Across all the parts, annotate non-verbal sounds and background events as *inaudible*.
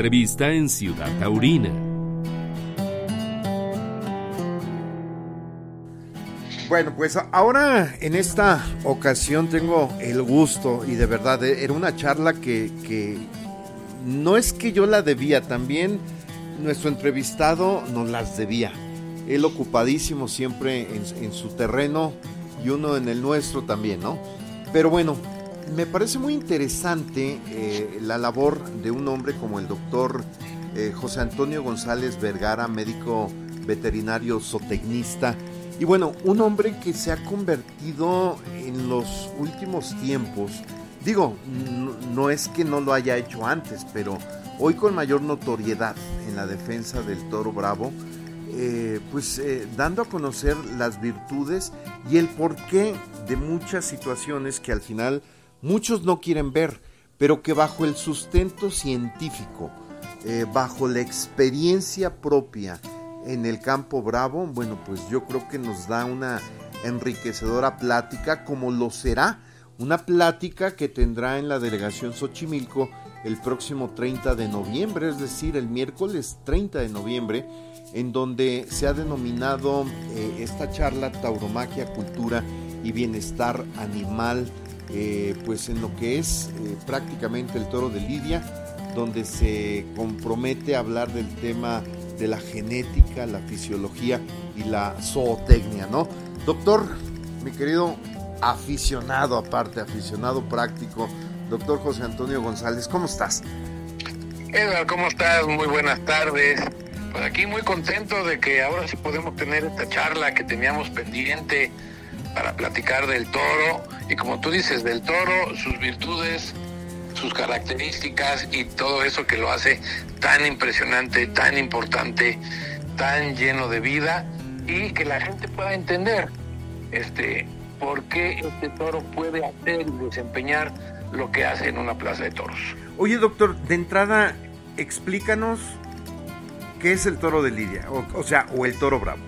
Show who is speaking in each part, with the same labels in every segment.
Speaker 1: entrevista en Ciudad Taurina.
Speaker 2: Bueno, pues ahora en esta ocasión tengo el gusto y de verdad eh, era una charla que, que no es que yo la debía, también nuestro entrevistado nos las debía. Él ocupadísimo siempre en, su terreno y uno en el nuestro también, ¿no? Pero bueno, me parece muy interesante eh, la labor de un hombre como el doctor eh, José Antonio González Vergara, médico veterinario zootecnista. Y bueno, un hombre que se ha convertido en los últimos tiempos, digo, no es que no lo haya hecho antes, pero hoy con mayor notoriedad en la defensa del toro bravo, eh, pues dando a conocer las virtudes y el porqué de muchas situaciones que al final muchos no quieren ver, pero que bajo el sustento científico, eh, bajo la experiencia propia en el campo bravo, bueno, pues yo creo que nos da una enriquecedora plática, como lo será una plática que tendrá en la delegación Xochimilco el próximo 30 de noviembre, es decir, el miércoles 30 de noviembre, en donde se ha denominado eh, esta charla Tauromaquia, Cultura y Bienestar Animal, eh, pues en lo que es eh, prácticamente el toro de Lidia, donde se compromete a hablar del tema de la genética, la fisiología y la zootecnia, ¿no? Doctor, mi querido aficionado aparte, aficionado práctico, doctor José Antonio González, ¿cómo estás?
Speaker 3: Edgar, ¿cómo estás? Muy buenas tardes. Pues aquí muy contento de que ahora sí podemos tener esta charla que teníamos pendiente para platicar del toro y como tú dices, del toro, sus virtudes, sus características y todo eso que lo hace tan impresionante, tan importante, tan lleno de vida y que la gente pueda entender este por qué este toro puede hacer y desempeñar lo que hace en una plaza de toros.
Speaker 2: Oye, doctor, de entrada, explícanos qué es el toro de Lidia, o, sea, o el toro bravo.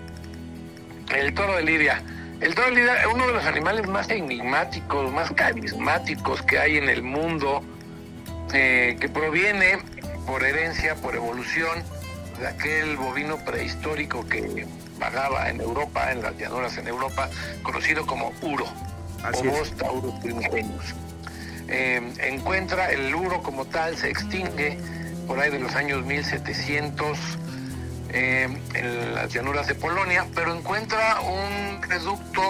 Speaker 3: El toro de Lidia. El Lidia es uno de los animales más enigmáticos, más carismáticos que hay en el mundo, eh, que proviene por herencia, por evolución, de aquel bovino prehistórico que vagaba en Europa, en las llanuras en Europa, conocido como Uro, o Taurus primigenius. Eh, encuentra el Uro como tal, se extingue por ahí de los años 1700 eh, en las llanuras de Polonia, pero encuentra un reducto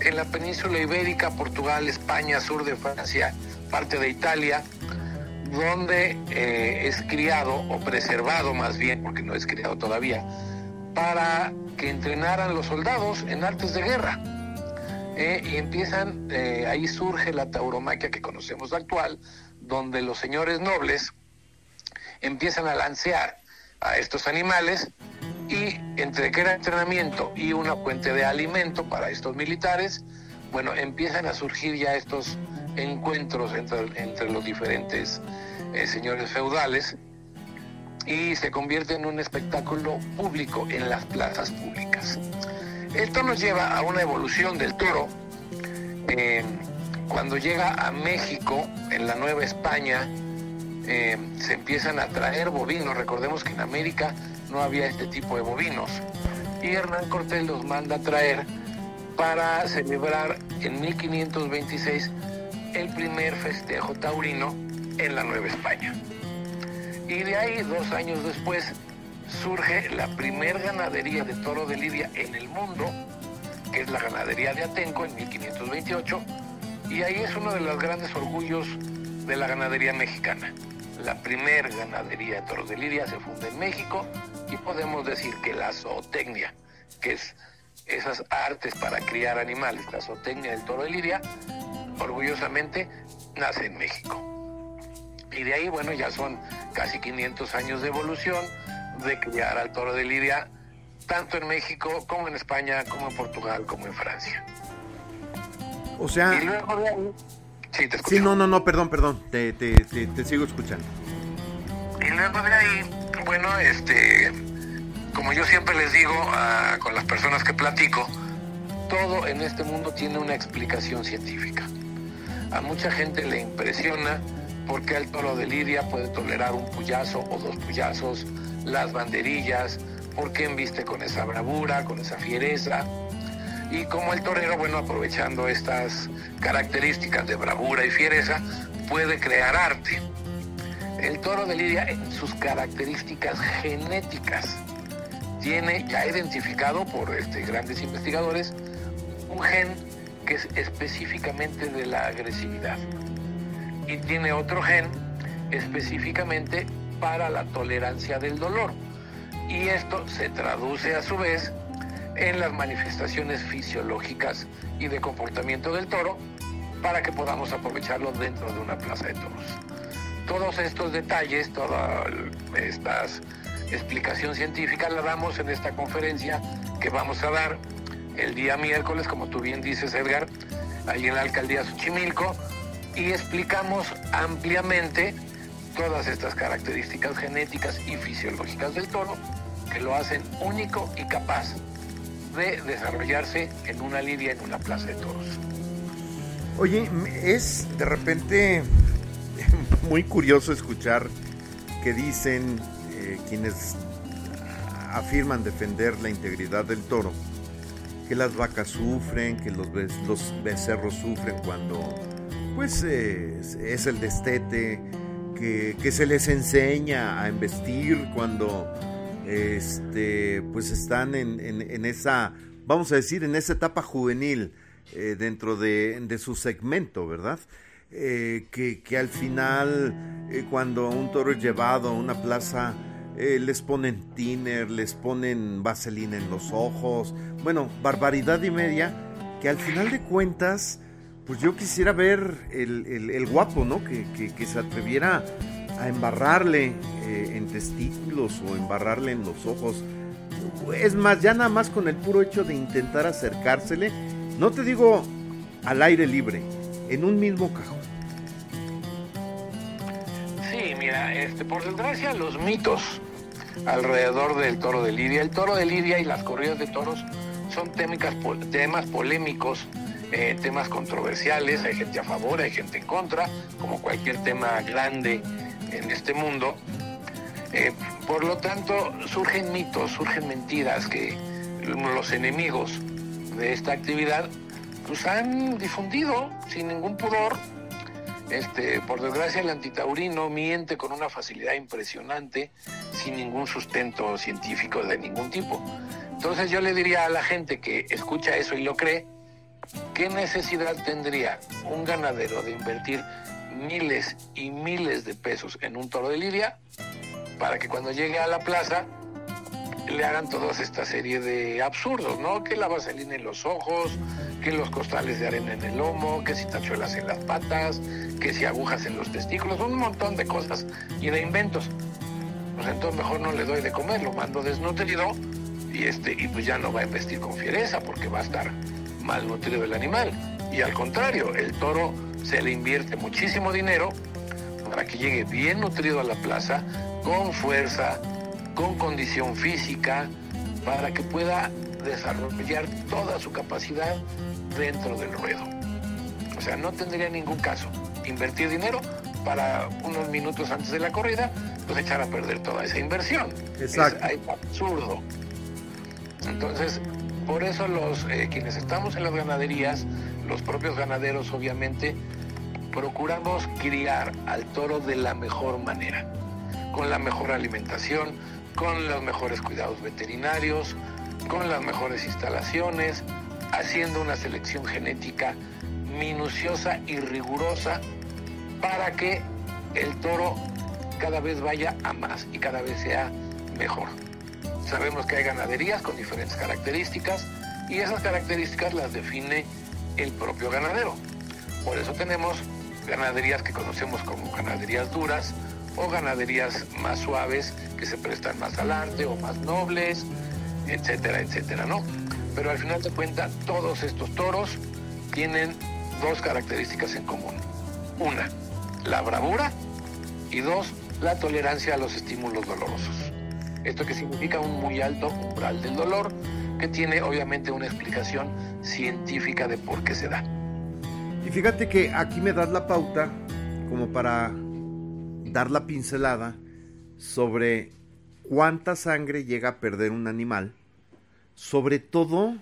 Speaker 3: en la península ibérica, Portugal, España, sur de Francia, parte de Italia, donde eh, es criado o preservado más bien, porque no es criado todavía, para que entrenaran los soldados en artes de guerra. Eh, y empiezan, ahí surge la tauromaquia que conocemos actual, donde los señores nobles empiezan a lancear a estos animales y entre que era entrenamiento y una fuente de alimento para estos militares, bueno, empiezan a surgir ya estos encuentros entre, los diferentes eh, señores feudales y se convierte en un espectáculo público en las plazas públicas. Esto nos lleva a una evolución del toro. Eh, cuando llega a México, en la Nueva España, eh, se empiezan a traer bovinos. Recordemos que en América no había este tipo de bovinos. Y Hernán Cortés los manda a traer para celebrar en 1526 el primer festejo taurino en la Nueva España. Y de ahí, dos años después, surge la primer ganadería de toro de Lidia en el mundo, que es la ganadería de Atenco en 1528, y ahí es uno de los grandes orgullos de la ganadería mexicana. La primer ganadería de toros de Lidia se funda en México y podemos decir que la zootecnia, que es esas artes para criar animales, la zootecnia del toro de Lidia, orgullosamente nace en México. Y de ahí, bueno, ya son casi 500 años de evolución, de criar al toro de Lidia, tanto en México como en España, como en Portugal, como en Francia.
Speaker 2: O sea...
Speaker 3: Y luego de ahí...
Speaker 2: Sí, te escucho. Sí, no, no, no, perdón, perdón, te, te, te, sigo escuchando.
Speaker 3: Y luego de ahí, bueno, este, como yo siempre les digo a, con las personas que platico, todo en este mundo tiene una explicación científica. A mucha gente le impresiona por qué el toro de Lidia puede tolerar un puyazo o dos puyazos, las banderillas, por qué embiste con esa bravura, con esa fiereza. Y como el torero, bueno, aprovechando estas características de bravura y fiereza, puede crear arte. El toro de Lidia, en sus características genéticas, tiene ya identificado por este, grandes investigadores un gen que es específicamente de la agresividad y tiene otro gen específicamente para la tolerancia del dolor. Y esto se traduce a su vez en las manifestaciones fisiológicas y de comportamiento del toro para que podamos aprovecharlo dentro de una plaza de toros. Todos estos detalles, toda esta explicación científica la damos en esta conferencia que vamos a dar el día miércoles, como tú bien dices, Edgar, ahí en la alcaldía Xochimilco, y explicamos ampliamente todas estas características genéticas y fisiológicas del toro que lo hacen único y capaz de desarrollarse en una lidia en una plaza de toros.
Speaker 2: Oye, es de repente *laughs* muy curioso escuchar que dicen eh, quienes afirman defender la integridad del toro, que las vacas sufren, que los, becerros sufren cuando pues es el destete, que, que, se les enseña a embestir cuando este, pues están en, en, esa, vamos a decir, en esa etapa juvenil eh, dentro de, de, su segmento, ¿verdad? Eh, que, que, al final, eh, cuando un toro es llevado a una plaza, les ponen tiner, les ponen vaselina en los ojos, bueno, barbaridad y media, que al final de cuentas, pues yo quisiera ver el, guapo, ¿no? Que, se atreviera a embarrarle eh, en testículos o embarrarle en los ojos. Es más, ya nada más con el puro hecho de intentar acercársele, no te digo al aire libre, en un mismo cajón.
Speaker 3: Sí, mira, este, por desgracia los mitos alrededor del toro de Lidia, el toro de Lidia y las corridas de toros son temas polémicos eh, temas controversiales, hay gente a favor, hay gente en contra, como cualquier tema grande en este mundo. Eh, por lo tanto, surgen mitos, surgen mentiras que los enemigos de esta actividad pues han difundido sin ningún pudor. Este, por desgracia, el antitaurino miente con una facilidad impresionante, sin ningún sustento científico de ningún tipo. Entonces yo le diría a la gente que escucha eso y lo cree, ¿Qué necesidad tendría un ganadero de invertir miles y miles de pesos en un toro de lidia para que cuando llegue a la plaza le hagan toda esta serie de absurdos, ¿no? Que la vaselina en los ojos, que los costales de arena en el lomo, que si tachuelas en las patas, que si agujas en los testículos, un montón de cosas y de inventos. Pues entonces mejor no le doy de comer, lo mando desnutrido y este y pues ya no va a investir con fiereza porque va a estar malnutrido el animal. Y al contrario, el toro se le invierte muchísimo dinero para que llegue bien nutrido a la plaza, con fuerza, con condición física, para que pueda desarrollar toda su capacidad dentro del ruedo. O sea, no tendría ningún caso invertir dinero para unos minutos antes de la corrida, pues echar a perder toda esa inversión.
Speaker 2: Exacto.
Speaker 3: Es, absurdo. Entonces, por eso los eh, quienes estamos en las ganaderías, los propios ganaderos obviamente, procuramos criar al toro de la mejor manera, con la mejor alimentación, con los mejores cuidados veterinarios, con las mejores instalaciones, haciendo una selección genética minuciosa y rigurosa para que el toro cada vez vaya a más y cada vez sea mejor. Sabemos que hay ganaderías con diferentes características y esas características las define el propio ganadero. Por eso tenemos ganaderías que conocemos como ganaderías duras o ganaderías más suaves que se prestan más al arte o más nobles, etcétera, etcétera, ¿no? Pero al final de cuentas todos estos toros tienen dos características en común. Una, la bravura y dos, la tolerancia a los estímulos dolorosos. Esto que significa un muy alto umbral del dolor, que tiene obviamente una explicación científica de por qué se da.
Speaker 2: Y fíjate que aquí me das la pauta como para dar la pincelada sobre cuánta sangre llega a perder un animal, sobre todo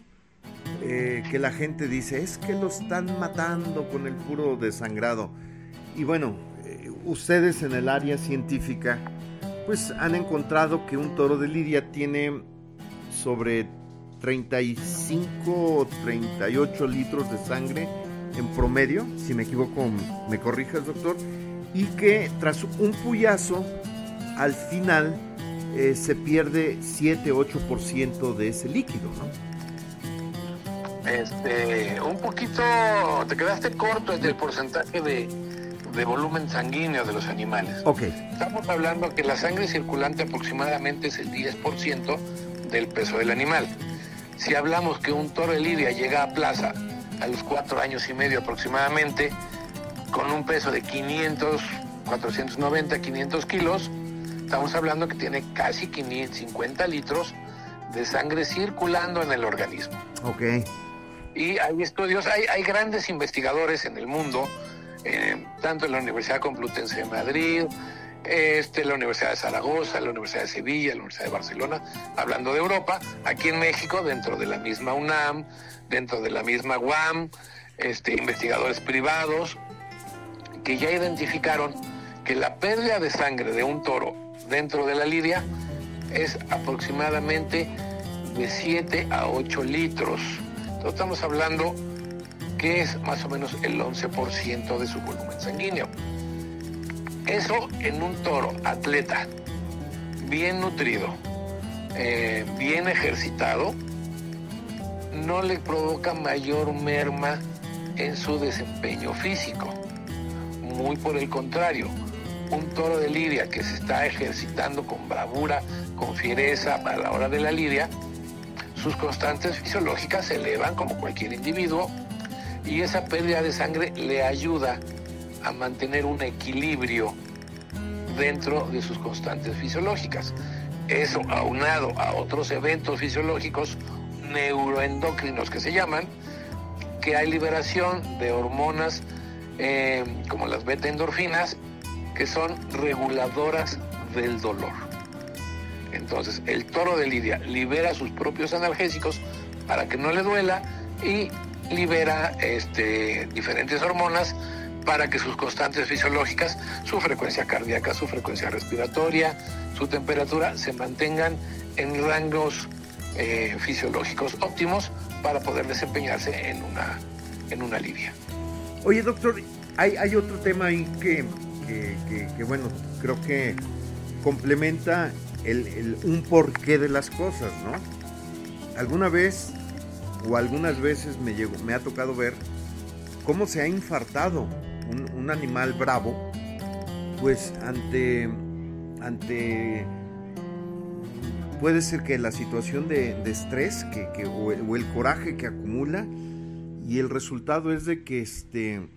Speaker 2: eh, que la gente dice, es que lo están matando con el puro desangrado. Y bueno, eh, ustedes en el área científica, pues han encontrado que un toro de lidia tiene sobre 35 o 38 litros de sangre en promedio, si me equivoco me corrijas doctor, y que tras un puyazo al final eh, se pierde 7-8% de ese líquido, ¿no?
Speaker 3: Este, un poquito, te quedaste corto en el porcentaje de, de volumen sanguíneo de los animales.
Speaker 2: Ok.
Speaker 3: Estamos hablando que la sangre circulante aproximadamente es el 10% del peso del animal. Si hablamos que un toro de lidia llega a plaza a los cuatro años y medio aproximadamente, con un peso de 500, 490, 500 kilos, estamos hablando que tiene casi 550 litros de sangre circulando en el organismo.
Speaker 2: Ok.
Speaker 3: Y hay estudios, hay, hay grandes investigadores en el mundo, eh, tanto en la Universidad Complutense de Madrid, este, la Universidad de Zaragoza, la Universidad de Sevilla, la Universidad de Barcelona, hablando de Europa, aquí en México, dentro de la misma UNAM, dentro de la misma UAM, este, investigadores privados, que ya identificaron que la pérdida de sangre de un toro dentro de la lidia es aproximadamente de 7 a 8 litros. Entonces estamos hablando que es más o menos el 11% de su volumen sanguíneo. Eso en un toro atleta, bien nutrido, eh, bien ejercitado, no le provoca mayor merma en su desempeño físico. Muy por el contrario, un toro de lidia que se está ejercitando con bravura, con fiereza a la hora de la lidia, sus constantes fisiológicas se elevan como cualquier individuo y esa pérdida de sangre le ayuda a mantener un equilibrio dentro de sus constantes fisiológicas. Eso aunado a otros eventos fisiológicos neuroendocrinos que se llaman, que hay liberación de hormonas eh, como las beta endorfinas, que son reguladoras del dolor. Entonces, el toro de lidia libera sus propios analgésicos para que no le duela y libera este, diferentes hormonas para que sus constantes fisiológicas, su frecuencia cardíaca, su frecuencia respiratoria, su temperatura se mantengan en rangos eh, fisiológicos óptimos para poder desempeñarse en una, en una lidia.
Speaker 2: Oye, doctor, hay, hay otro tema ahí que, que, bueno, creo que complementa el, un porqué de las cosas, ¿no? Alguna vez o algunas veces me, llegó, me ha tocado ver cómo se ha infartado un, animal bravo, pues ante, ante, puede ser que la situación de, estrés que, o, el, coraje que acumula y el resultado es de que este,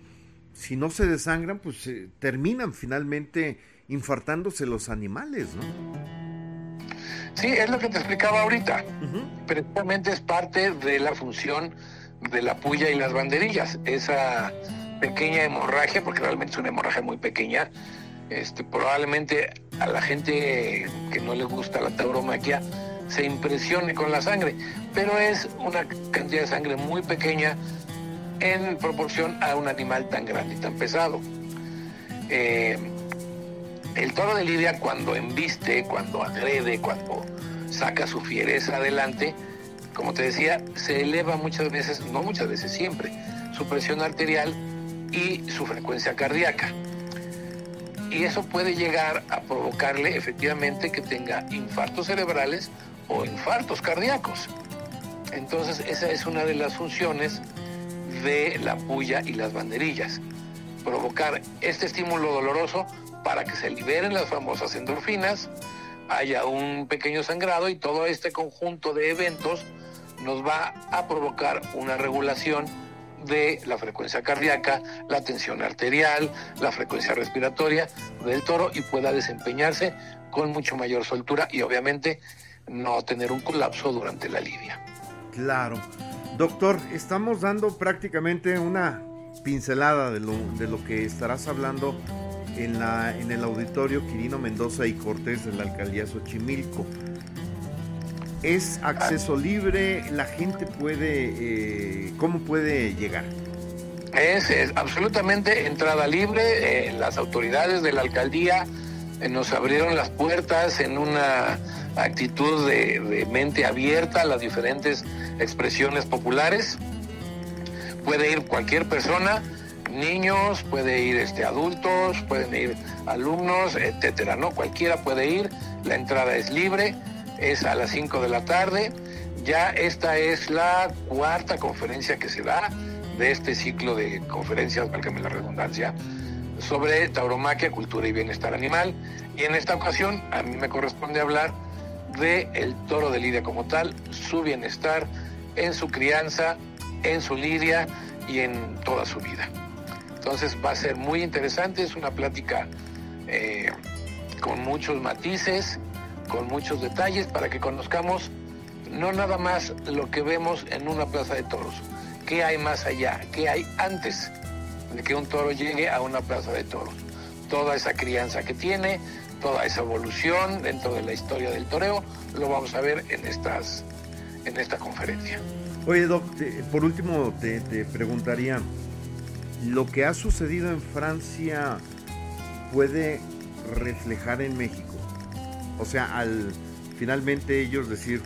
Speaker 2: si no se desangran, pues terminan finalmente infartándose los animales, ¿no?
Speaker 3: Sí, es lo que te explicaba ahorita. Precisamente es parte de la función de la puya y las banderillas. Esa pequeña hemorragia, porque realmente es una hemorragia muy pequeña, este, probablemente a la gente que no le gusta la tauromaquia se impresione con la sangre, pero es una cantidad de sangre muy pequeña en proporción a un animal tan grande y tan pesado. Eh, el toro de lidia cuando embiste, cuando agrede, cuando saca su fiereza adelante, como te decía, se eleva muchas veces, no muchas veces, siempre, su presión arterial y su frecuencia cardíaca. Y eso puede llegar a provocarle efectivamente que tenga infartos cerebrales o infartos cardíacos. Entonces esa es una de las funciones de la puya y las banderillas. Provocar este estímulo doloroso para que se liberen las famosas endorfinas, haya un pequeño sangrado y todo este conjunto de eventos nos va a provocar una regulación de la frecuencia cardíaca, la tensión arterial, la frecuencia respiratoria del toro y pueda desempeñarse con mucho mayor soltura y obviamente no tener un colapso durante la lidia.
Speaker 2: Claro. Doctor, estamos dando prácticamente una pincelada de lo, de lo que estarás hablando en, la, en el auditorio Quirino Mendoza y Cortés de la alcaldía Xochimilco. ¿Es acceso libre? ¿La gente puede, eh, cómo puede llegar?
Speaker 3: Es, absolutamente entrada libre. Eh, las autoridades de la alcaldía eh, nos abrieron las puertas en una actitud de, mente abierta a las diferentes expresiones populares. Puede ir cualquier persona, niños, puede ir este, adultos, pueden ir alumnos, etcétera, ¿no? Cualquiera puede ir, la entrada es libre, es a las 5 de la tarde. Ya esta es la cuarta conferencia que se da de este ciclo de conferencias, válgame la redundancia, sobre tauromaquia, cultura y bienestar animal. Y en esta ocasión a mí me corresponde hablar de el toro de lidia como tal, su bienestar en su crianza, en su lidia y en toda su vida. Entonces va a ser muy interesante, es una plática eh, con muchos matices, con muchos detalles para que conozcamos no nada más lo que vemos en una plaza de toros, ¿Qué hay más allá? ¿Qué hay antes de que un toro llegue a una plaza de toros? Toda esa crianza que tiene, toda esa evolución dentro de la historia del toreo, lo vamos a ver en, estas, en esta conferencia.
Speaker 2: Oye, Doc, por último te, te preguntaría, ¿lo que ha sucedido en Francia puede reflejar en México? O sea, al finalmente ellos decir,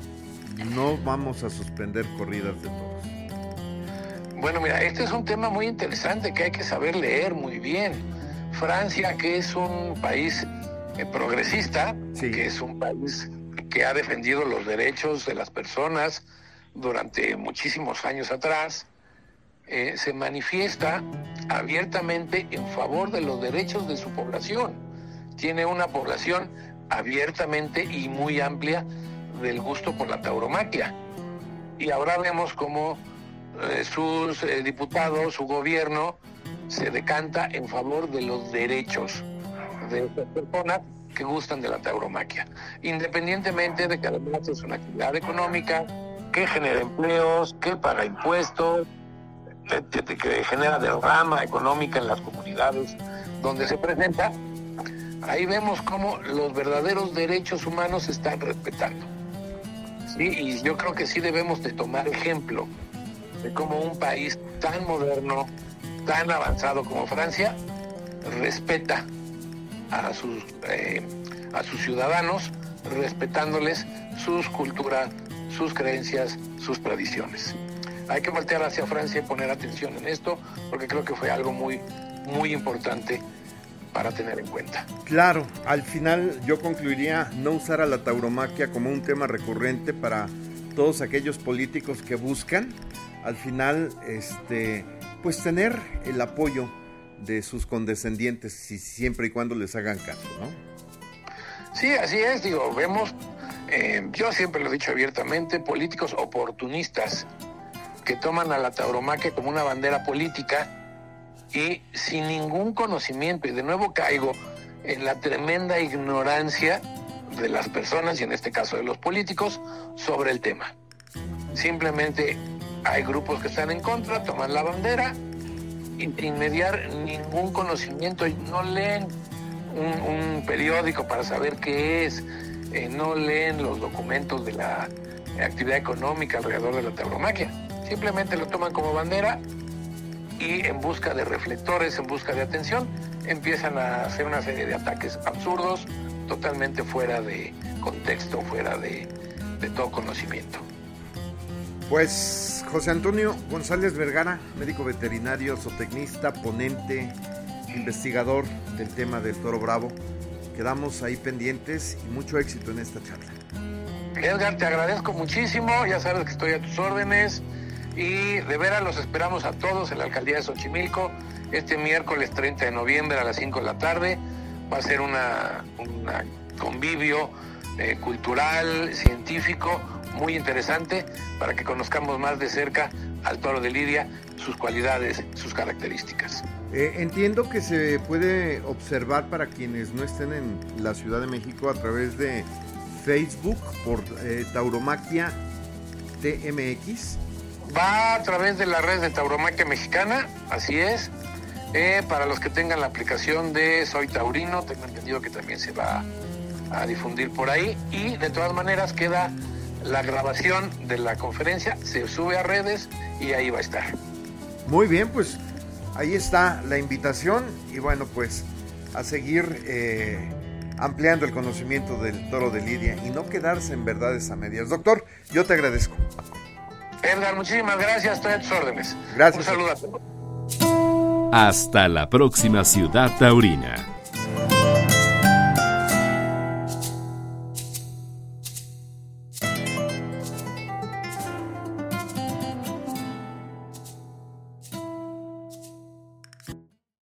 Speaker 2: no vamos a suspender corridas de toros.
Speaker 3: Bueno, mira, este es un tema muy interesante que hay que saber leer muy bien. Francia, que es un país eh, progresista, que es un país que ha defendido los derechos de las personas durante muchísimos años atrás, eh, se manifiesta abiertamente en favor de los derechos de su población. Tiene una población abiertamente y muy amplia del gusto por la tauromaquia. Y ahora vemos cómo eh, sus eh, diputados, su gobierno, se decanta en favor de los derechos de estas personas que gustan de la tauromaquia, independientemente de que además es una actividad económica que genera empleos, que paga impuestos, que genera derrama económica en las comunidades donde se presenta, ahí vemos cómo los verdaderos derechos humanos se están respetando. ¿Sí? Y yo creo que sí debemos de tomar ejemplo de cómo un país tan moderno, tan avanzado como Francia, respeta a sus, eh, a sus ciudadanos, respetándoles sus culturas, sus creencias, sus tradiciones. Hay que voltear hacia Francia y poner atención en esto, porque creo que fue algo muy, muy importante para tener en cuenta.
Speaker 2: Claro, al final yo concluiría no usar a la tauromaquia como un tema recurrente para todos aquellos políticos que buscan al final, este, pues tener el apoyo de sus condescendientes, si, siempre y cuando les hagan caso, ¿no?
Speaker 3: Sí, así es, digo, vemos, eh, yo siempre lo he dicho abiertamente, políticos oportunistas que toman a la tauromaquia como una bandera política y sin ningún conocimiento, y de nuevo caigo en la tremenda ignorancia de las personas, y en este caso de los políticos, sobre el tema. Simplemente hay grupos que están en contra, toman la bandera y sin mediar ningún conocimiento, no leen un, periódico para saber qué es, eh, no leen los documentos de la actividad económica alrededor de la tauromaquia. Simplemente lo toman como bandera y en busca de reflectores, en busca de atención, empiezan a hacer una serie de ataques absurdos, totalmente fuera de contexto, fuera de, de todo conocimiento.
Speaker 2: Pues José Antonio González Vergara, médico veterinario, zootecnista, ponente, investigador del tema del toro bravo. Quedamos ahí pendientes y mucho éxito en esta charla.
Speaker 3: Edgar, te agradezco muchísimo, ya sabes que estoy a tus órdenes y de veras los esperamos a todos en la alcaldía de Xochimilco este miércoles 30 de noviembre a las 5 de la tarde. Va a ser una, convivio eh, cultural, científico, muy interesante para que conozcamos más de cerca al toro de Lidia, sus cualidades, sus características.
Speaker 2: Eh, entiendo que se puede observar para quienes no estén en la Ciudad de México a través de Facebook por eh, Tauromaquia TMX.
Speaker 3: Va a través de la red de Tauromaquia Mexicana, así es. Eh, para los que tengan la aplicación de Soy Taurino, tengo entendido que también se va a difundir por ahí. Y de todas maneras queda la grabación de la conferencia, se sube a redes y ahí va a estar.
Speaker 2: Muy bien, pues ahí está la invitación y bueno, pues a seguir eh, ampliando el conocimiento del toro de Lidia y no quedarse en verdades a medias. Doctor, yo te agradezco.
Speaker 3: Edgar, muchísimas gracias, estoy a tus órdenes.
Speaker 2: Gracias.
Speaker 3: Un saludo a todos.
Speaker 1: Hasta la próxima ciudad taurina.